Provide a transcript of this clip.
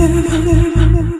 na